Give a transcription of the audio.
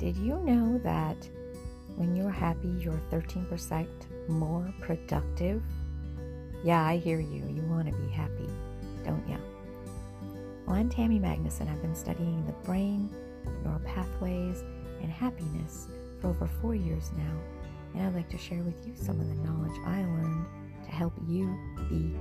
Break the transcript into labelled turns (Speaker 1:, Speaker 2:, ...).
Speaker 1: Did you know that when you're happy, you're 13% more productive? Yeah, I hear you. You want to be happy, don't you? Well, I'm Tammy Magnuson. I've been studying the brain, neural pathways, and happiness for over four years now, and I'd like to share with you some of the knowledge I learned to help you be.